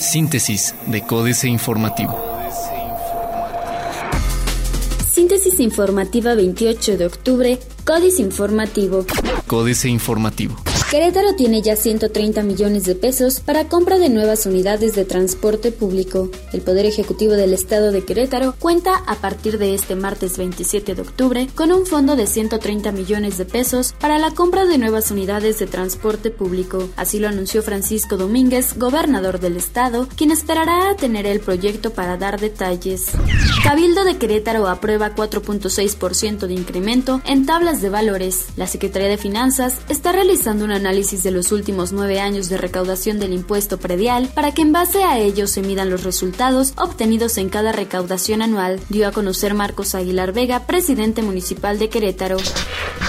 Síntesis de Códice Informativo. Síntesis informativa 28 de octubre, Códice Informativo. Códice Informativo. Querétaro tiene ya 130 millones de pesos para compra de nuevas unidades de transporte público. El Poder Ejecutivo del Estado de Querétaro cuenta a partir de este martes 27 de octubre con un fondo de 130 millones de pesos para la compra de nuevas unidades de transporte público. Así lo anunció Francisco Domínguez, gobernador del Estado, quien esperará a tener el proyecto para dar detalles. Cabildo de Querétaro aprueba 4.6% de incremento en tablas de valores. La Secretaría de Finanzas está realizando una análisis de los últimos nueve años de recaudación del impuesto predial para que en base a ello se midan los resultados obtenidos en cada recaudación anual, dio a conocer Marcos Aguilar Vega, presidente municipal de Querétaro.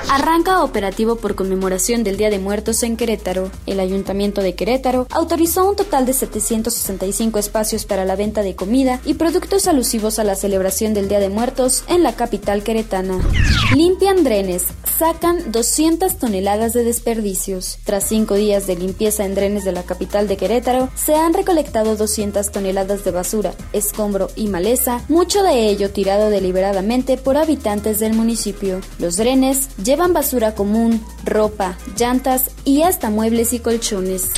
Arranca operativo por conmemoración del Día de Muertos en Querétaro. El Ayuntamiento de Querétaro autorizó un total de 765 espacios para la venta de comida y productos alusivos a la celebración del Día de Muertos en la capital queretana. Limpian drenes, sacan 200 toneladas de desperdicios. Tras cinco días de limpieza en drenes de la capital de Querétaro, se han recolectado 200 toneladas de basura, escombro y maleza, mucho de ello tirado deliberadamente por habitantes del municipio. Los drenes llevan basura común, ropa, llantas y hasta muebles y colchones.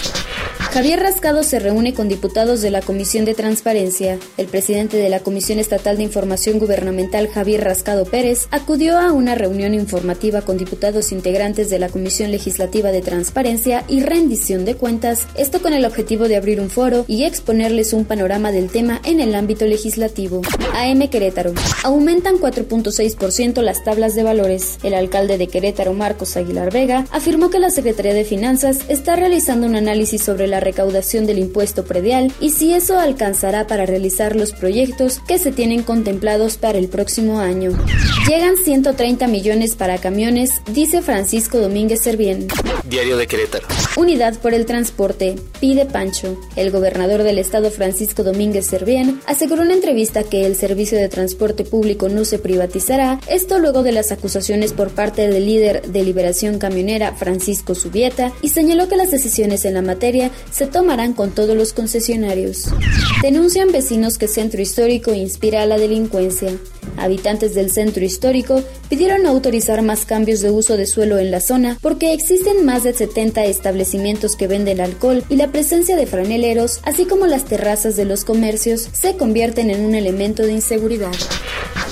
Javier Rascado se reúne con diputados de la Comisión de Transparencia. El presidente de la Comisión Estatal de Información Gubernamental, Javier Rascado Pérez, acudió a una reunión informativa con diputados integrantes de la Comisión Legislativa de Transparencia y Rendición de Cuentas, esto con el objetivo de abrir un foro y exponerles un panorama del tema en el ámbito legislativo. AM Querétaro. Aumentan 4.6% las tablas de valores. El alcalde de Querétaro, Marcos Aguilar Vega, afirmó que la Secretaría de Finanzas está realizando un análisis sobre la recaudación del impuesto predial y si eso alcanzará para realizar los proyectos que se tienen contemplados para el próximo año. Llegan 130 millones para camiones, dice Francisco Domínguez Servién. Diario de Querétaro. Unidad por el transporte, pide Pancho. El gobernador del estado Francisco Domínguez Servién aseguró en entrevista que el servicio de transporte público no se privatizará, esto luego de las acusaciones por parte del líder de Liberación Camionera Francisco Subieta y señaló que las decisiones en la materia se tomarán con todos los concesionarios. Denuncian vecinos que Centro Histórico inspira a la delincuencia. Habitantes del centro histórico pidieron autorizar más cambios de uso de suelo en la zona porque existen más de 70 establecimientos que venden alcohol y la presencia de franeleros, así como las terrazas de los comercios, se convierten en un elemento de inseguridad.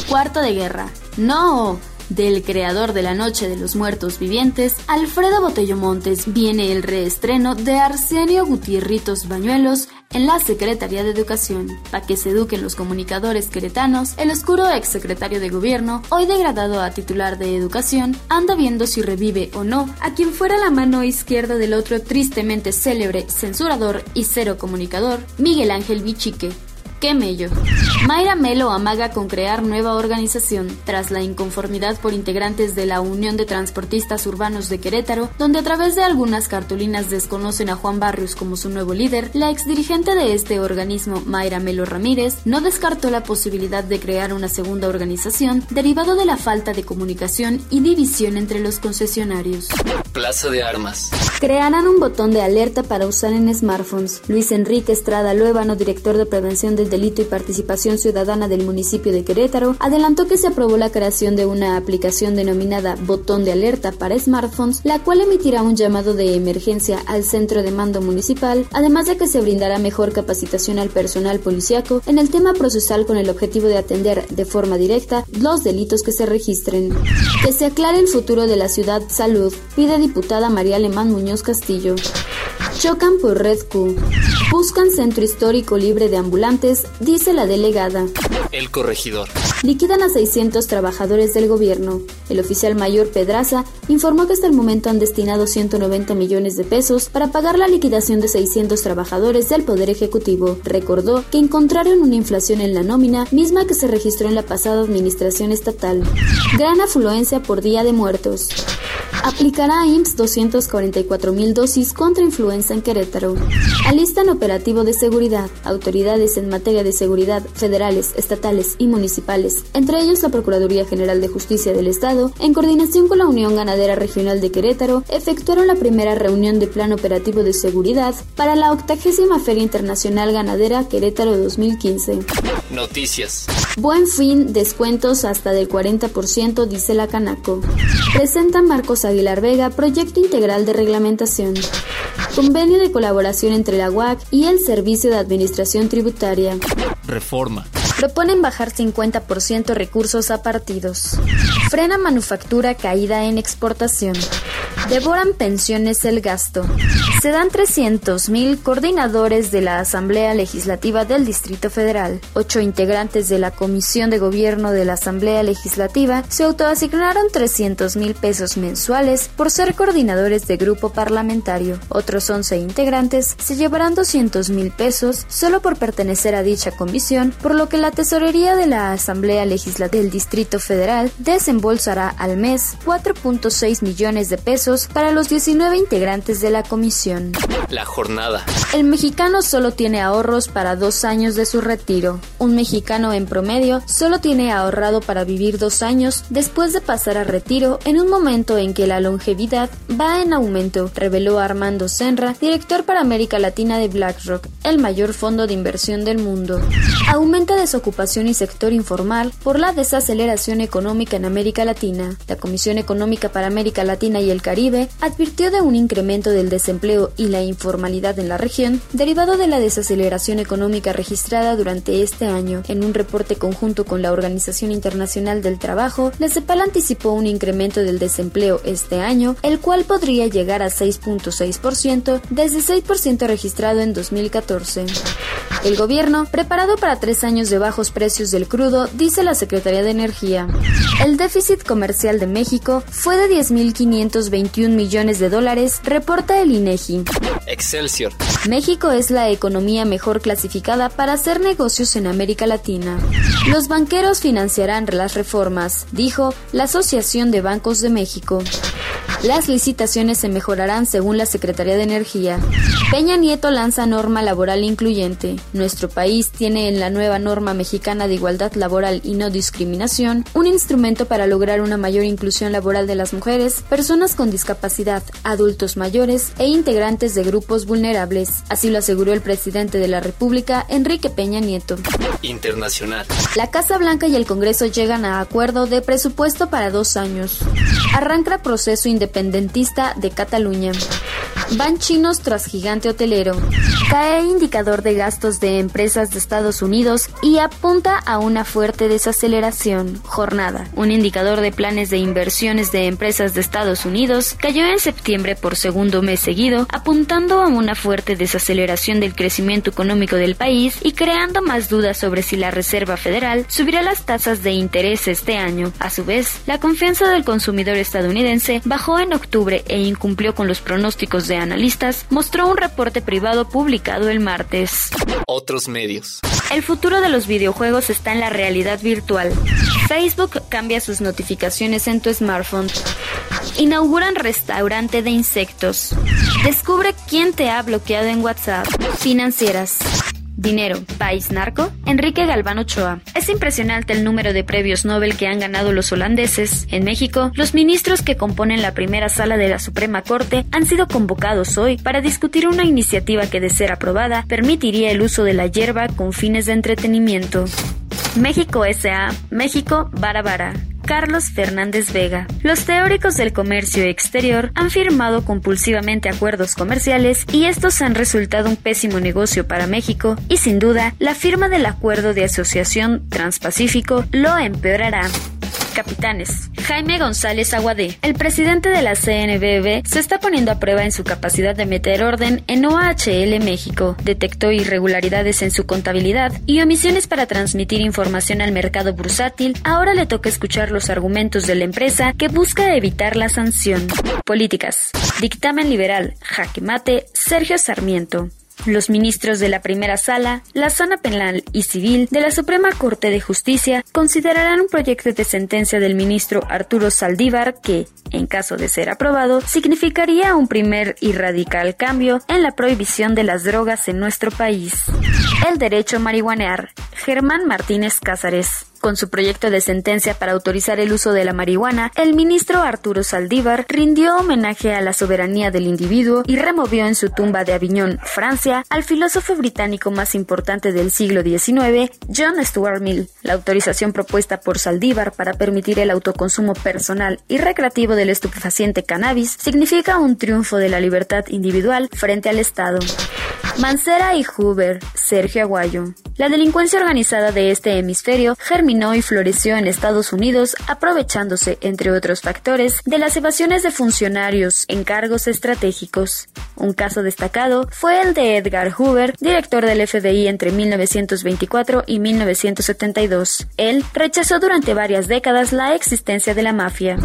Cuarto de guerra. No, del creador de La Noche de los Muertos Vivientes, Alfredo Botello Montes, viene el reestreno de Arsenio Gutierritos Bañuelos en la Secretaría de Educación. Para que se eduquen los comunicadores queretanos, el oscuro exsecretario de Gobierno, hoy degradado a titular de Educación, anda viendo si revive o no a quien fuera la mano izquierda del otro tristemente célebre censurador y cero comunicador, Miguel Ángel Bichique, ¡Qué mello! Mayra Melo amaga con crear nueva organización tras la inconformidad por integrantes de la Unión de Transportistas Urbanos de Querétaro, donde a través de algunas cartulinas desconocen a Juan Barrios como su nuevo líder, la exdirigente de este organismo, Mayra Melo Ramírez, no descartó la posibilidad de crear una segunda organización derivado de la falta de comunicación y división entre los concesionarios. Plaza de Armas. Crearán un botón de alerta para usar en smartphones. Luis Enrique Estrada Luevano, director de Prevención del Delito y Participación Ciudadana del municipio de Querétaro, adelantó que se aprobó la creación de una aplicación denominada Botón de Alerta para smartphones, la cual emitirá un llamado de emergencia al centro de mando municipal, además de que se brindará mejor capacitación al personal policiaco en el tema procesal con el objetivo de atender de forma directa los delitos que se registren. Que se aclare el futuro de la ciudad salud, pide diputada María Alemán Muñoz Castillo. Chocan por Red Q. Buscan centro histórico libre de ambulantes, dice la delegada. El corregidor. Liquidan a 600 trabajadores del gobierno. El oficial mayor Pedraza informó que hasta el momento han destinado 190 millones de pesos para pagar la liquidación de 600 trabajadores del Poder Ejecutivo. Recordó que encontraron una inflación en la nómina, misma que se registró en la pasada administración estatal. Gran afluencia por Día de Muertos. Aplicará a IMSS 244 mil dosis contra influenza en Querétaro. Alistan operativo de seguridad. Autoridades en materia de seguridad federales, estatales y municipales, entre ellos la Procuraduría General de Justicia del Estado, pasado, en coordinación con la Unión Ganadera Regional de Querétaro, efectuaron la primera reunión de plan operativo de seguridad para la octagésima Feria Internacional Ganadera Querétaro 2015. Noticias. Buen fin, descuentos hasta del 40%, dice la Canaco. Presenta Marcos Aguilar Vega proyecto integral de reglamentación. Convenio de colaboración entre la UAC y el Servicio de Administración Tributaria. Reforma. Proponen bajar 50% recursos a partidos. Frena manufactura caída en exportación. Devoran pensiones el gasto. Se dan 300.000 coordinadores de la Asamblea Legislativa del Distrito Federal. Ocho integrantes de la Comisión de Gobierno de la Asamblea Legislativa se autoasignaron 300.000 pesos mensuales por ser coordinadores de grupo parlamentario. Otros 11 integrantes se llevarán 200.000 pesos solo por pertenecer a dicha comisión, por lo que la Tesorería de la Asamblea Legislativa del Distrito Federal desembolsará al mes 4.6 millones de pesos para los 19 integrantes de la comisión. La jornada. El mexicano solo tiene ahorros para dos años de su retiro. Un mexicano en promedio solo tiene ahorrado para vivir dos años después de pasar a retiro en un momento en que la longevidad va en aumento, reveló Armando Senra, director para América Latina de BlackRock, el mayor fondo de inversión del mundo. Aumenta desocupación y sector informal por la desaceleración económica en América Latina. La Comisión Económica para América Latina y el Caribe advirtió de un incremento del desempleo y la informalidad en la región derivado de la desaceleración económica registrada durante este año. En un reporte conjunto con la Organización Internacional del Trabajo, la CEPAL anticipó un incremento del desempleo este año, el cual podría llegar a 6.6% desde 6% registrado en 2014. El gobierno, preparado para tres años de bajos precios del crudo, dice la Secretaría de Energía. El déficit comercial de México fue de 10.521 millones de dólares, reporta el INEGI. Excelsior. México es la economía mejor clasificada para hacer negocios en América Latina. Los banqueros financiarán las reformas, dijo la Asociación de Bancos de México. Las licitaciones se mejorarán según la Secretaría de Energía. Peña Nieto lanza norma laboral incluyente. Nuestro país tiene en la nueva norma mexicana de igualdad laboral y no discriminación un instrumento para lograr una mayor inclusión laboral de las mujeres, personas con discapacidad, adultos mayores e integrantes de grupos vulnerables. Así lo aseguró el presidente de la República, Enrique Peña Nieto. Internacional. La Casa Blanca y el Congreso llegan a acuerdo de presupuesto para dos años. Arranca proceso independentista de Cataluña. Van chinos tras gigante hotelero. Cae indicador de gastos de empresas de Estados Unidos y apunta a una fuerte desaceleración. Jornada. Un indicador de planes de inversiones de empresas de Estados Unidos cayó en septiembre por segundo mes seguido, apuntando a una fuerte desaceleración del crecimiento económico del país y creando más dudas sobre si la Reserva Federal subirá las tasas de interés este año. A su vez, la confianza del consumidor estadounidense bajó en octubre e incumplió con los pronósticos de analistas, mostró un reporte privado publicado el martes. Otros medios. El futuro de los videojuegos está en la realidad virtual. Facebook cambia sus notificaciones en tu smartphone. Inauguran restaurante de insectos. Descubre quién te ha bloqueado en WhatsApp. Financieras. Dinero, país narco, Enrique Galván Ochoa. Es impresionante el número de premios Nobel que han ganado los holandeses. En México, los ministros que componen la primera sala de la Suprema Corte han sido convocados hoy para discutir una iniciativa que, de ser aprobada, permitiría el uso de la hierba con fines de entretenimiento. México S.A. México Bara Bara. Carlos Fernández Vega. Los teóricos del comercio exterior han firmado compulsivamente acuerdos comerciales y estos han resultado un pésimo negocio para México y sin duda la firma del acuerdo de asociación Transpacífico lo empeorará capitanes. Jaime González Aguadé, el presidente de la CNBB, se está poniendo a prueba en su capacidad de meter orden en OHL México. Detectó irregularidades en su contabilidad y omisiones para transmitir información al mercado bursátil. Ahora le toca escuchar los argumentos de la empresa que busca evitar la sanción. Políticas. Dictamen liberal. Jaque mate. Sergio Sarmiento. Los ministros de la primera sala, la zona penal y civil de la Suprema Corte de Justicia considerarán un proyecto de sentencia del ministro Arturo Saldívar que, en caso de ser aprobado, significaría un primer y radical cambio en la prohibición de las drogas en nuestro país. El derecho a marihuanear. Germán Martínez Cázares. Con su proyecto de sentencia para autorizar el uso de la marihuana, el ministro Arturo Saldívar rindió homenaje a la soberanía del individuo y removió en su tumba de Aviñón, Francia, al filósofo británico más importante del siglo XIX, John Stuart Mill. La autorización propuesta por Saldívar para permitir el autoconsumo personal y recreativo del estupefaciente cannabis significa un triunfo de la libertad individual frente al Estado. Mancera y Hoover, Sergio Aguayo. La delincuencia organizada de este hemisferio germinó y floreció en Estados Unidos aprovechándose, entre otros factores, de las evasiones de funcionarios en cargos estratégicos. Un caso destacado fue el de Edgar Hoover, director del FBI entre 1924 y 1972. Él rechazó durante varias décadas la existencia de la mafia.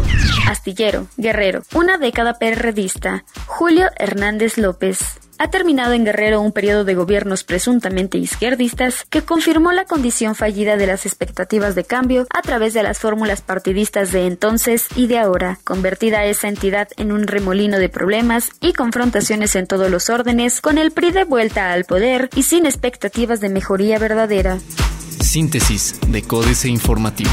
Astillero, Guerrero, una década perredista. Julio Hernández López. Ha terminado en Guerrero un periodo de gobiernos presuntamente izquierdistas que confirmó la condición fallida de las expectativas de cambio a través de las fórmulas partidistas de entonces y de ahora, convertida esa entidad en un remolino de problemas y confrontaciones en todos los órdenes, con el PRI de vuelta al poder y sin expectativas de mejoría verdadera. Síntesis de Códice Informativo.